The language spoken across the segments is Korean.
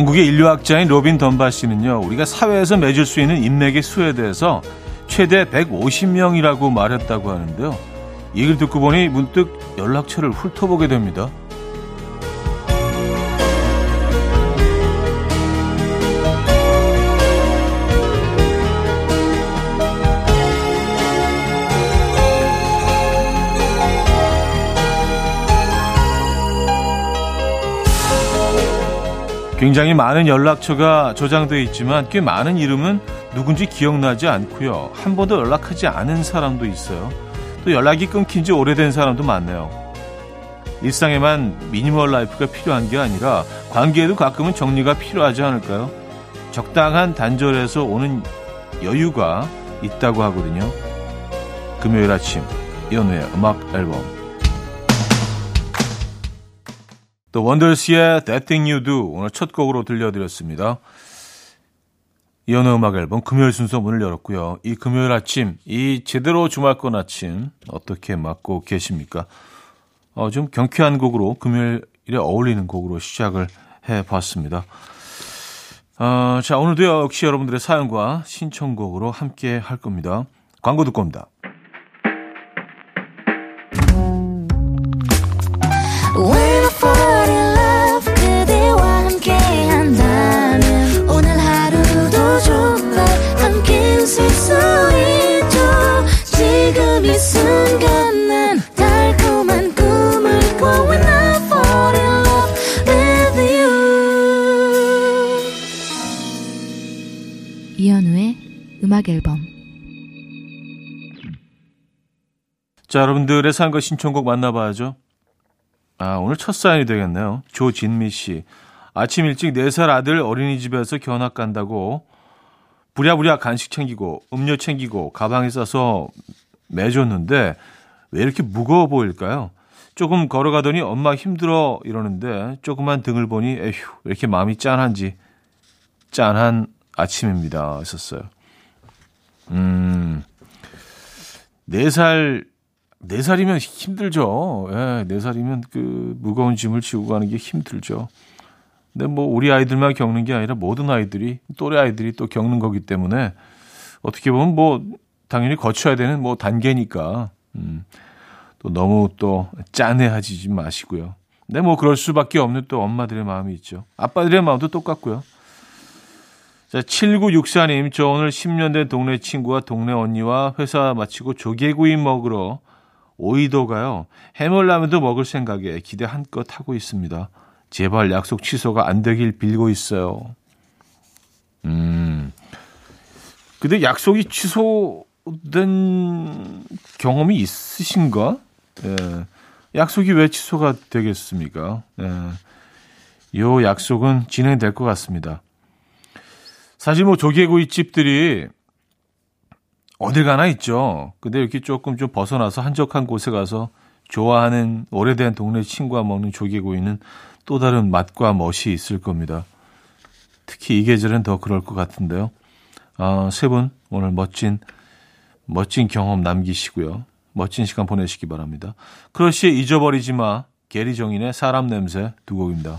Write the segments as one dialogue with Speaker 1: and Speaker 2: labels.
Speaker 1: 영국의 인류학자인 로빈 던바 씨는요, 우리가 사회에서 맺을 수 있는 인맥의 수에 대해서 최대 150명이라고 말했다고 하는데요. 이 글 듣고 보니 문득 연락처를 훑어보게 됩니다. 굉장히 많은 연락처가 저장되어 있지만 꽤 많은 이름은 누군지 기억나지 않고요. 한 번도 연락하지 않은 사람도 있어요. 또 연락이 끊긴 지 오래된 사람도 많네요. 일상에만 미니멀 라이프가 필요한 게 아니라 관계에도 가끔은 정리가 필요하지 않을까요? 적당한 단절에서 오는 여유가 있다고 하거든요. 금요일 아침 이현우의 음악 앨범 또 원더스의 That Thing You Do 오늘 첫 곡으로 들려드렸습니다. 이연의 음악 앨범 금요일 순서 문을 열었고요. 이 금요일 아침, 이 제대로 주말권 아침 어떻게 맞고 계십니까? 어, 좀 경쾌한 곡으로 금요일에 어울리는 곡으로 시작을 해봤습니다. 어, 자, 오늘도 역시 여러분들의 사연과 신청곡으로 함께 할 겁니다. 광고 듣고 옵니다.
Speaker 2: 앨범
Speaker 1: 자, 여러분들의 사연과 신청곡 만나봐야죠. 아, 오늘 첫 사연이 되겠네요. 조진미 씨. 아침 일찍 4살 아들 어린이집에서 견학 간다고 부랴부랴 간식 챙기고 음료 챙기고 가방에 싸서 매줬는데 왜 이렇게 무거워 보일까요? 조금 걸어가더니 엄마 힘들어 이러는데 조그만 등을 보니 에휴 왜 이렇게 마음이 짠한지 짠한 아침입니다. 했었어요. 음, 4살, 4살이면 힘들죠. 예, 4살이면 그 무거운 짐을 지고 가는 게 힘들죠. 근데 뭐 우리 아이들만 겪는 게 아니라 모든 아이들이, 또래 아이들이 또 겪는 거기 때문에 어떻게 보면 뭐 당연히 거쳐야 되는 뭐 단계니까, 음, 또 너무 또 짠해하지 마시고요. 근데 뭐 그럴 수밖에 없는 또 엄마들의 마음이 있죠. 아빠들의 마음도 똑같고요. 자, 7964님, 저 오늘 10년 된 동네 친구와 동네 언니와 회사 마치고 조개구이 먹으러 오이도 가요. 해물라면도 먹을 생각에 기대 한껏 하고 있습니다. 제발 약속 취소가 안 되길 빌고 있어요. 음. 근데 약속이 취소된 경험이 있으신가? 예. 약속이 왜 취소가 되겠습니까? 예. 요 약속은 진행될 것 같습니다. 사실 뭐 조개구이 집들이 어딜 가나 있죠. 근데 이렇게 조금 좀 벗어나서 한적한 곳에 가서 좋아하는 오래된 동네 친구와 먹는 조개구이는 또 다른 맛과 멋이 있을 겁니다. 특히 이 계절은 더 그럴 것 같은데요. 아, 세 분 오늘 멋진 멋진 경험 남기시고요. 멋진 시간 보내시기 바랍니다. 크러쉬의 잊어버리지 마, 게리 정인의 사람 냄새 두 곡입니다.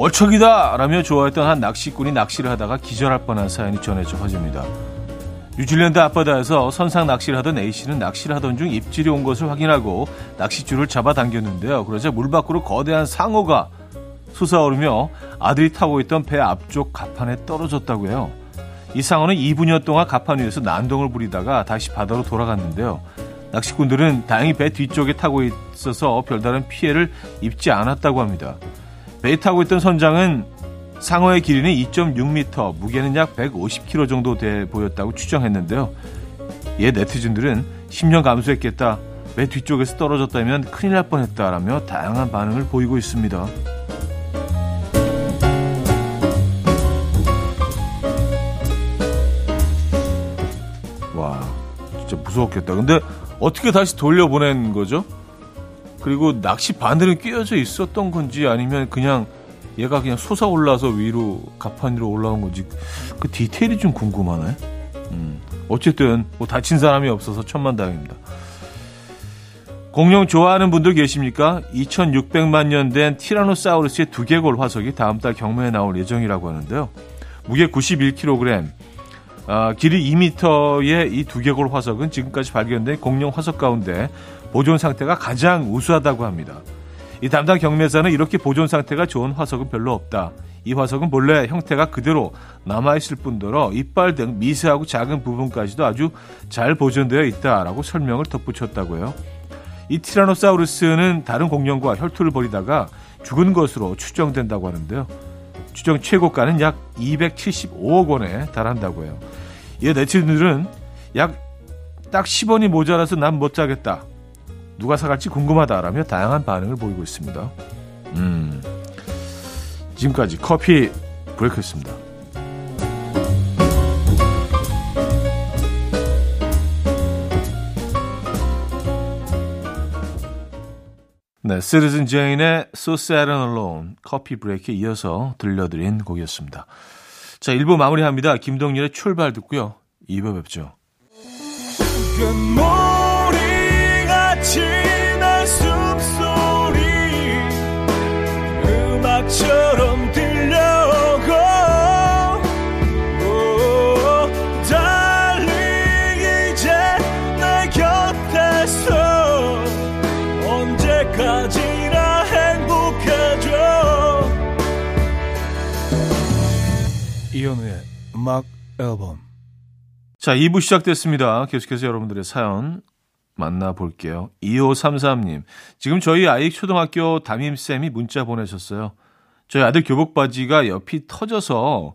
Speaker 1: 월척이다! 라며 좋아했던 한 낚시꾼이 낚시를 하다가 기절할 뻔한 사연이 전해져 퍼집니다. 뉴질랜드 앞바다에서 선상 낚시를 하던 A씨는 낚시를 하던 중 입질이 온 것을 확인하고 낚싯줄을 잡아당겼는데요. 그러자 물 밖으로 거대한 상어가 솟아오르며 아들이 타고 있던 배 앞쪽 갑판에 떨어졌다고 해요. 이 상어는 2분여 동안 갑판 위에서 난동을 부리다가 다시 바다로 돌아갔는데요. 낚시꾼들은 다행히 배 뒤쪽에 타고 있어서 별다른 피해를 입지 않았다고 합니다. 타고 있던 선장은 상어의 길이는 2.6m, 무게는 약 150kg 정도 돼 보였다고 추정했는데요. 예, 네티즌들은 10년 감수했겠다. 배 뒤쪽에서 떨어졌다면 큰일 날 뻔했다라며 다양한 반응을 보이고 있습니다. 와, 진짜 무서웠겠다. 근데 어떻게 다시 돌려보낸 거죠? 그리고 낚시 바늘은 끼어져 있었던 건지 아니면 그냥 얘가 그냥 솟아올라서 위로 가판 위로 올라온 건지 그 디테일이 좀 궁금하네. 음, 어쨌든 뭐 다친 사람이 없어서 천만다행입니다. 공룡 좋아하는 분들 계십니까? 2600만 년 된 티라노사우루스의 두개골 화석이 다음 달 경매에 나올 예정이라고 하는데요. 무게 91kg, 아, 길이 2m의 이 두개골 화석은 지금까지 발견된 공룡 화석 가운데 보존 상태가 가장 우수하다고 합니다. 이 담당 경매사는 이렇게 보존 상태가 좋은 화석은 별로 없다. 이 화석은 본래 형태가 그대로 남아있을 뿐더러 이빨 등 미세하고 작은 부분까지도 아주 잘 보존되어 있다라고 설명을 덧붙였다고요. 이 티라노사우루스는 다른 공룡과 혈투를 벌이다가 죽은 것으로 추정된다고 하는데요. 추정 최고가는 약 275억 원에 달한다고 해요. 이에 네티즌들은 약 딱 10원이 모자라서 난 못 자겠다. 누가 사갈지 궁금하다라며 다양한 반응을 보이고 있습니다. 음, 지금까지 커피 브레이크였습니다. 네, 시리즌 제인의 So Sad and Alone 커피 브레이크에 이어서 들려드린 곡이었습니다. 자, 1부 마무리합니다. 김동률의 출발 듣고요. 2부 뵙죠.
Speaker 3: 이현우의 음악 앨범
Speaker 1: 자, 2부 시작됐습니다. 계속해서 여러분들의 사연 만나볼게요. 2533님. 지금 저희 아이 초등학교 담임쌤이 문자 보내셨어요. 저희 아들 교복 바지가 옆이 터져서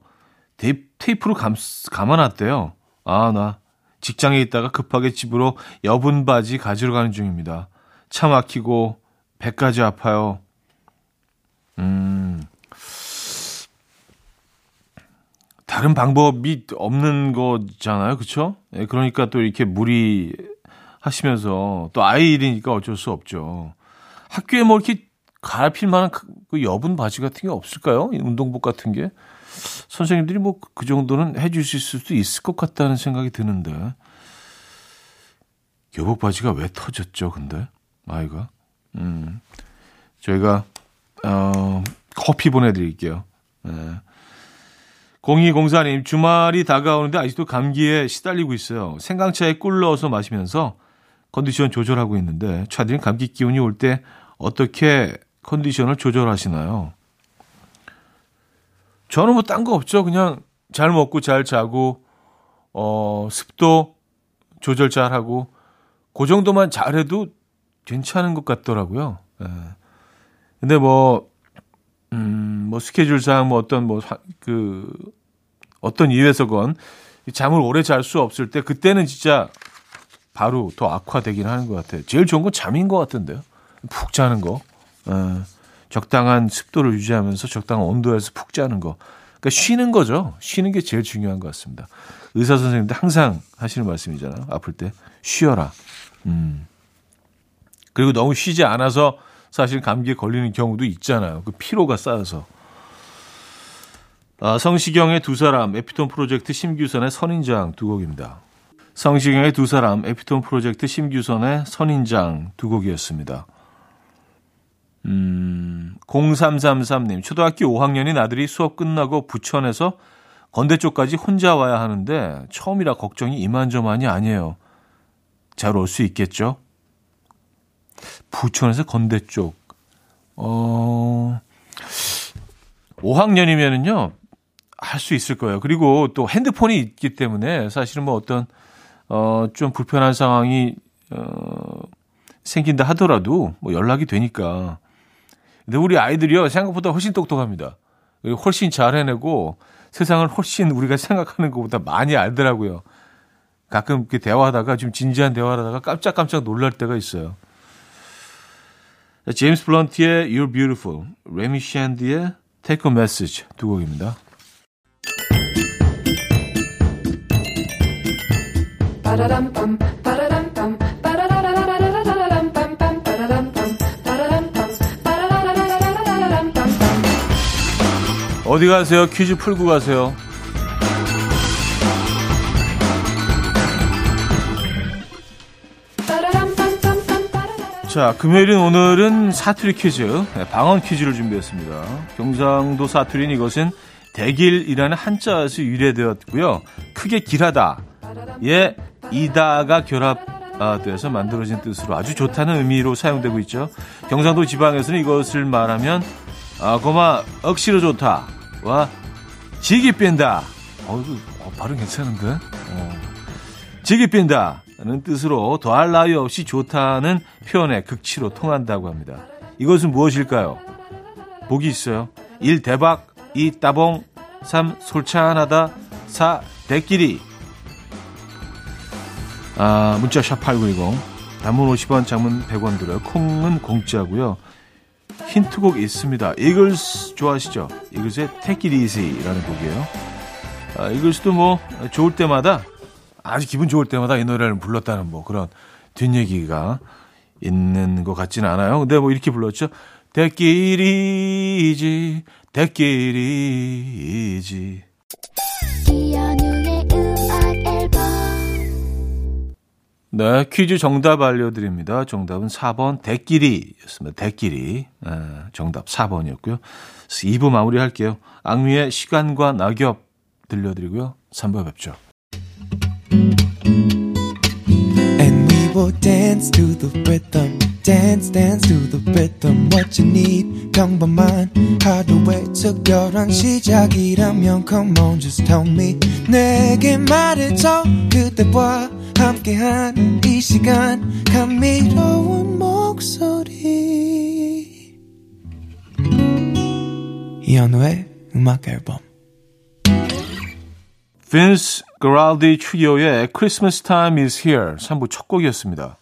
Speaker 1: 테이프, 테이프로 감, 감아놨대요. 아, 나 직장에 있다가 급하게 집으로 여분 바지 가지러 가는 중입니다. 차 막히고 배까지 아파요. 다른 방법이 없는 거잖아요. 예, 그러니까 또 이렇게 무리 하시면서 또 아이들이니까 어쩔 수 없죠. 학교에 뭐 이렇게 갈아필 만한 그, 그 여분 바지 같은 게 없을까요? 운동복 같은 게. 선생님들이 뭐 그 정도는 해 주실 수도 있을 것 같다는 생각이 드는데. 교복 바지가 왜 터졌죠, 근데? 아이가. 음. 저희가, 어, 커피 보내 드릴게요. 네. 0204님, 주말이 다가오는데 아직도 감기에 시달리고 있어요. 생강차에 꿀 넣어서 마시면서 컨디션 조절하고 있는데, 차들이 감기 기운이 올 때 어떻게 컨디션을 조절하시나요? 저는 뭐 딴 거 없죠. 그냥 잘 먹고 잘 자고, 어, 습도 조절 잘 하고, 그 정도만 잘해도 괜찮은 것 같더라고요. 예. 근데 뭐, 음, 뭐 스케줄상 뭐 어떤 뭐 그 어떤 이유에서건 잠을 오래 잘 수 없을 때 그때는 진짜 바로 더 악화되긴 하는 것 같아요. 제일 좋은 건 잠인 것 같은데요. 푹 자는 거, 어, 적당한 습도를 유지하면서 적당한 온도에서 푹 자는 거. 그러니까 쉬는 거죠. 쉬는 게 제일 중요한 것 같습니다. 의사 선생님들 항상 하시는 말씀이잖아요. 아플 때 쉬어라. 음. 그리고 너무 쉬지 않아서 사실 감기에 걸리는 경우도 있잖아요. 그 피로가 쌓여서. 아, 성시경의 두 사람, 에피톤 프로젝트 심규선의 선인장 두 곡입니다. 성시경의 두 사람, 에피톤 프로젝트 심규선의 선인장 두 곡이었습니다. 음, 0333님, 초등학교 5학년인 아들이 수업 끝나고 부천에서 건대 쪽까지 혼자 와야 하는데 처음이라 걱정이 이만저만이 아니에요. 잘 올 수 있겠죠? 부천에서 건대 쪽. 어, 5학년이면은요, 할 수 있을 거예요. 그리고 또 핸드폰이 있기 때문에 사실은 뭐 어떤, 어, 좀 불편한 상황이, 어, 생긴다 하더라도 뭐 연락이 되니까. 근데 우리 아이들이요, 생각보다 훨씬 똑똑합니다. 훨씬 잘 해내고 세상을 훨씬 우리가 생각하는 것보다 많이 알더라고요. 가끔 이렇게 대화하다가 좀 진지한 대화를 하다가 깜짝깜짝 놀랄 때가 있어요. 제임스 블런트의 You're Beautiful, 레미 샌디의 Take a Message 두 곡입니다. 어디 가세요? 퀴즈 풀고 가세요. 자, 금요일인 오늘은 사투리 퀴즈, 네, 방언 퀴즈를 준비했습니다. 경상도 사투리는 이것은 대길이라는 한자에서 유래되었고요. 크게 길하다, 예, 이다가 결합돼서 만들어진 뜻으로 아주 좋다는 의미로 사용되고 있죠. 경상도 지방에서는 이것을 말하면 아, 고마 억시로 좋다, 와 지기 뺀다. 어, 이거 어, 발음 괜찮은데? 어. 지기 뺀다 는 뜻으로 더할 나위 없이 좋다는 표현의 극치로 통한다고 합니다. 이것은 무엇일까요? 복이 있어요. 1. 대박 2. 따봉 3. 솔찬하다 4. 대끼리 아, 문자 샵8910 단문 50원 장문 100원 들어요. 콩은 공짜고요. 힌트곡 있습니다. 이글스 좋아하시죠? 이글스의 Take It Easy라는 곡이에요. 아, 이글스도 뭐 좋을 때마다 아주 기분 좋을 때마다 이 노래를 불렀다는 뭐 그런 뒷얘기가 있는 것 같지는 않아요. 근데 뭐 이렇게 불렀죠.
Speaker 2: 음악 앨범
Speaker 1: 네, 퀴즈 정답 알려드립니다. 정답은 4번 대끼리였습니다. 대끼리. 네, 정답 4번이었고요. 2부 마무리할게요. 악뮤의 시간과 낙엽 들려드리고요. 3부 뵙죠.
Speaker 4: Dance to the rhythm. Dance, dance to the rhythm. What you need, 평범한 하루의 특별한 시작이라면 Come on, just tell me. 내게 말해줘. 그대와 함께한 이 시간. 감미로운 목소리. 이현우의 음악 앨범.
Speaker 1: 빈스 그랄디 트리오의 Christmas Time is Here 3부 첫 곡이었습니다.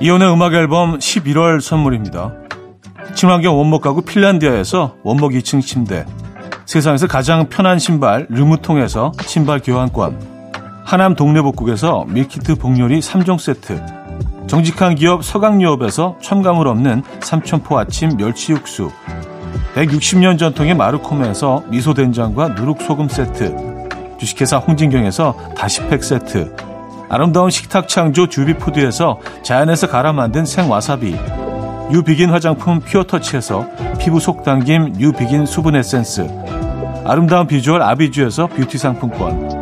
Speaker 1: 이현우의 음악 앨범 11월 선물입니다. 친환경 원목 가구 핀란디아에서 원목 2층 침대 세상에서 가장 편한 신발 르무통에서 신발 교환권 하남 동네복국에서 밀키트 복요리 3종 세트 정직한 기업 서강유업에서 첨가물 없는 삼천포 아침 멸치 육수 160년 전통의 마르코메에서 미소된장과 누룩소금 세트 주식회사 홍진경에서 다시팩 세트 아름다운 식탁 창조 주비푸드에서 자연에서 갈아 만든 생와사비 뉴비긴 화장품 퓨어터치에서 피부 속 당김 뉴비긴 수분 에센스 아름다운 비주얼 아비주에서 뷰티 상품권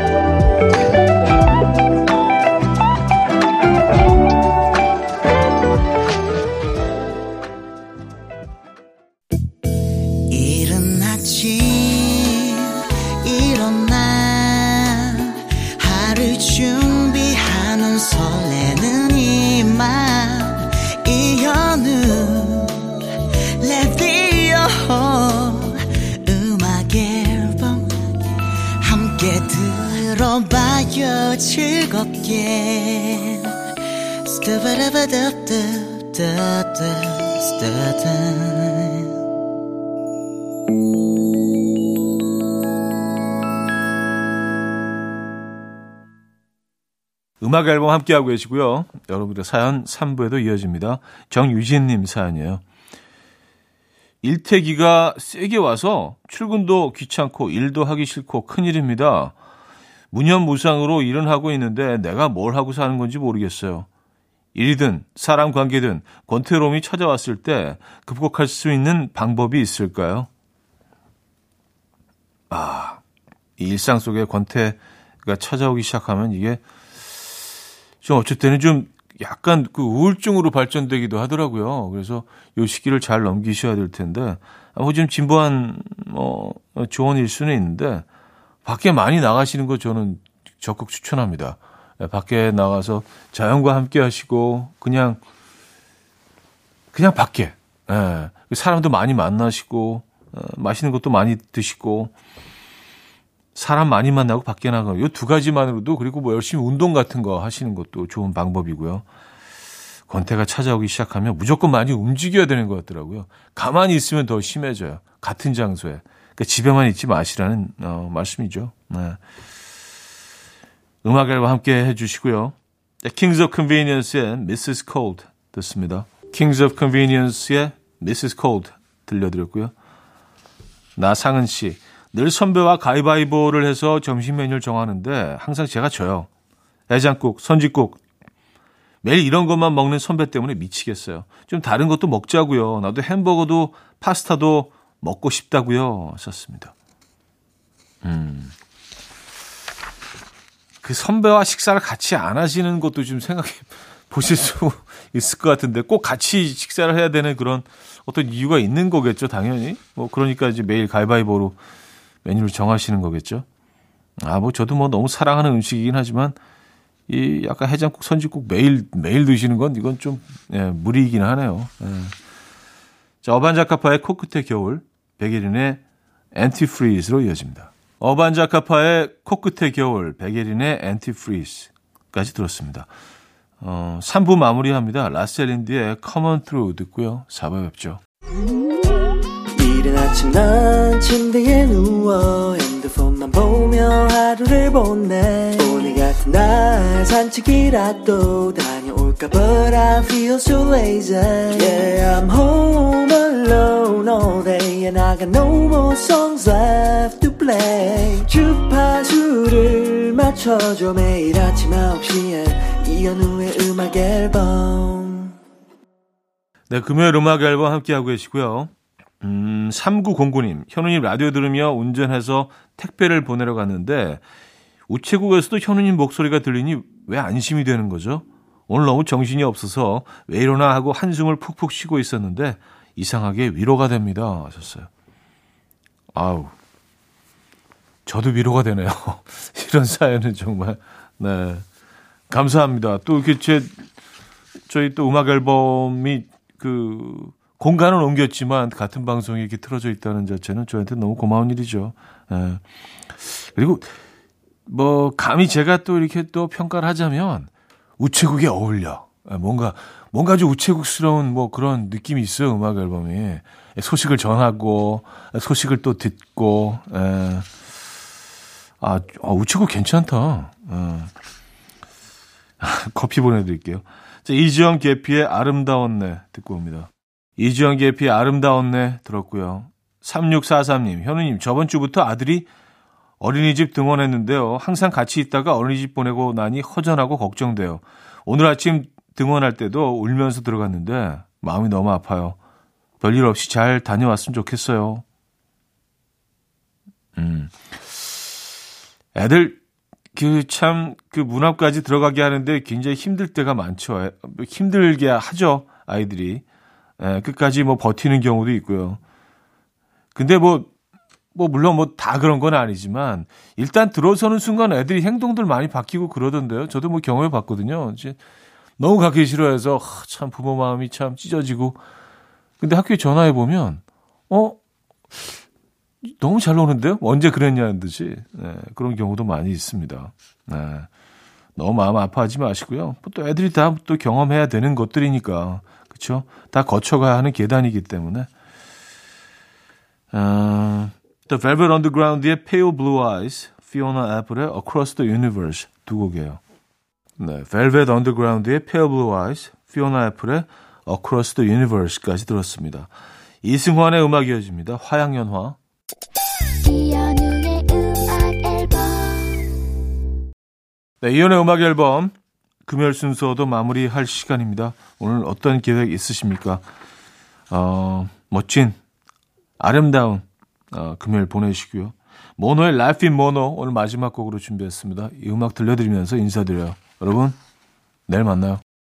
Speaker 5: 들어봐요 즐겁게 스타바라바답답답답
Speaker 1: 음악 앨범 함께하고 계시고요. 여러분들의 사연 3부에도 이어집니다. 정유진님 사연이에요. 일태기가 세게 와서 출근도 귀찮고 일도 하기 싫고 큰일입니다. 무념무상으로 일은 하고 있는데 내가 뭘 하고 사는 건지 모르겠어요. 일이든 사람 관계든 권태로움이 찾아왔을 때 극복할 수 있는 방법이 있을까요? 아, 이 일상 속에 권태가 찾아오기 시작하면 이게 좀 때는 좀 약간 그 우울증으로 발전되기도 하더라고요. 그래서 요 시기를 잘 넘기셔야 될 텐데, 뭐좀 진보한, 뭐, 조언일 수는 있는데, 밖에 많이 나가시는 거 저는 적극 추천합니다. 예, 밖에 나가서 자연과 함께 하시고, 그냥, 그냥 밖에, 예, 사람도 많이 만나시고, 어, 맛있는 것도 많이 드시고, 사람 많이 만나고 밖에 나가고 이 두 가지만으로도 그리고 뭐 열심히 운동 같은 거 하시는 것도 좋은 방법이고요. 권태가 찾아오기 시작하면 무조건 많이 움직여야 되는 것 같더라고요. 가만히 있으면 더 심해져요. 같은 장소에. 그러니까 집에만 있지 마시라는 어, 말씀이죠. 네. 음악 앨범 함께 해주시고요. Kings of Convenience의 Mrs. Cold 듣습니다. Kings of Convenience의 Mrs. Cold 들려드렸고요. 나상은 씨. 늘 선배와 가위바위보를 해서 점심 메뉴를 정하는데 항상 제가 져요. 해장국, 선지국. 매일 이런 것만 먹는 선배 때문에 미치겠어요. 좀 다른 것도 먹자고요. 나도 햄버거도 파스타도 먹고 싶다고요. 썼습니다. 음. 그 선배와 식사를 같이 안 하시는 것도 좀 생각해 보실 수 있을 것 같은데 꼭 같이 식사를 해야 되는 그런 어떤 이유가 있는 거겠죠, 당연히. 뭐 그러니까 이제 매일 가위바위보로 메뉴를 정하시는 거겠죠. 아, 뭐 저도 뭐 너무 사랑하는 음식이긴 하지만 이 약간 해장국, 선지국 매일 매일 드시는 건 이건 좀 예, 무리이긴 하네요. 예. 자, 어반자카파의 코끝의 겨울, 백예린의 Antifreeze로 이어집니다. 어반자카파의 코끝의 겨울, 백예린의 Antifreeze까지 들었습니다. 어, 3부 마무리합니다. 라세 린드의 C'mon Through 듣고요. 4부 뵙죠.
Speaker 6: 이른 아침 난 침대에 누워 핸드폰만 보며 하루를 보내 오늘 같은 날 산책이라도 다 But I feel so lazy Yeah I'm home alone all day And I got no more songs left to play 주파수를 맞춰줘 매일 아침 9시에 이현우의 음악 앨범
Speaker 1: 네, 금요일 음악 앨범 함께하고 계시고요. 음, 3909님, 현우님 라디오 들으며 운전해서 택배를 보내러 갔는데, 우체국에서도 현우님 목소리가 들리니 왜 안심이 되는 거죠? 오늘 너무 정신이 없어서 왜 이러나 하고 한숨을 푹푹 쉬고 있었는데, 이상하게 위로가 됩니다. 하셨어요. 아우. 저도 위로가 되네요. 이런 사연은 정말, 네. 감사합니다. 또 이렇게 제, 저희 또 음악 앨범이 그, 공간을 옮겼지만 같은 방송이 이렇게 틀어져 있다는 자체는 저한테 너무 고마운 일이죠. 예. 그리고 뭐 감히 제가 또 이렇게 또 평가를 하자면 우체국에 어울려. 예, 뭔가 뭔가 좀 우체국스러운 뭐 그런 느낌이 있어요 음악 앨범이 소식을 전하고 소식을 또 듣고 예. 아, 아 우체국 괜찮다. 예. 커피 보내드릴게요. 자, 이지영 계피의 아름다운 내 듣고 옵니다. 이지영 계피 아름다운 내 들었고요. 3643님, 현우님, 저번 주부터 아들이 어린이집 등원했는데요. 항상 같이 있다가 어린이집 보내고 나니 허전하고 걱정돼요. 오늘 아침 등원할 때도 울면서 들어갔는데 마음이 너무 아파요. 별일 없이 잘 다녀왔으면 좋겠어요. 음. 애들 그 참 그 문 앞까지 들어가게 하는데 굉장히 힘들 때가 많죠. 힘들게 하죠 아이들이 에, 끝까지 뭐 버티는 경우도 있고요. 근데 뭐, 뭐 물론 뭐 다 그런 건 아니지만 일단 들어서는 순간 애들이 행동들 많이 바뀌고 그러던데요. 저도 뭐 경험해 봤거든요. 이제 너무 가기 싫어해서 하, 참 부모 마음이 참 찢어지고 근데 학교에 전화해 보면 어 너무 잘 노는데요? 언제 그랬냐는 듯이 네, 그런 경우도 많이 있습니다. 네. 너무 마음 아파하지 마시고요. 또 애들이 다 또 경험해야 되는 것들이니까 그렇죠? 다 거쳐가야 하는 계단이기 때문에. 어, The Velvet Underground의 Pale Blue Eyes, Fiona Apple의 Across the Universe 두 곡이에요. 네, Velvet Underground의 Pale Blue Eyes, 피오나 애플의 Across the Universe까지 들었습니다. 이승환의 음악 이어집니다. 화양연화. 네, 이연의 음악 앨범 금요일 순서도 마무리할 시간입니다. 오늘 어떤 계획 있으십니까? 어, 멋진 아름다운 어, 금요일 보내시고요. 모노의 Life in Mono 오늘 마지막 곡으로 준비했습니다. 이 음악 들려드리면서 인사드려요. 여러분, 내일 만나요.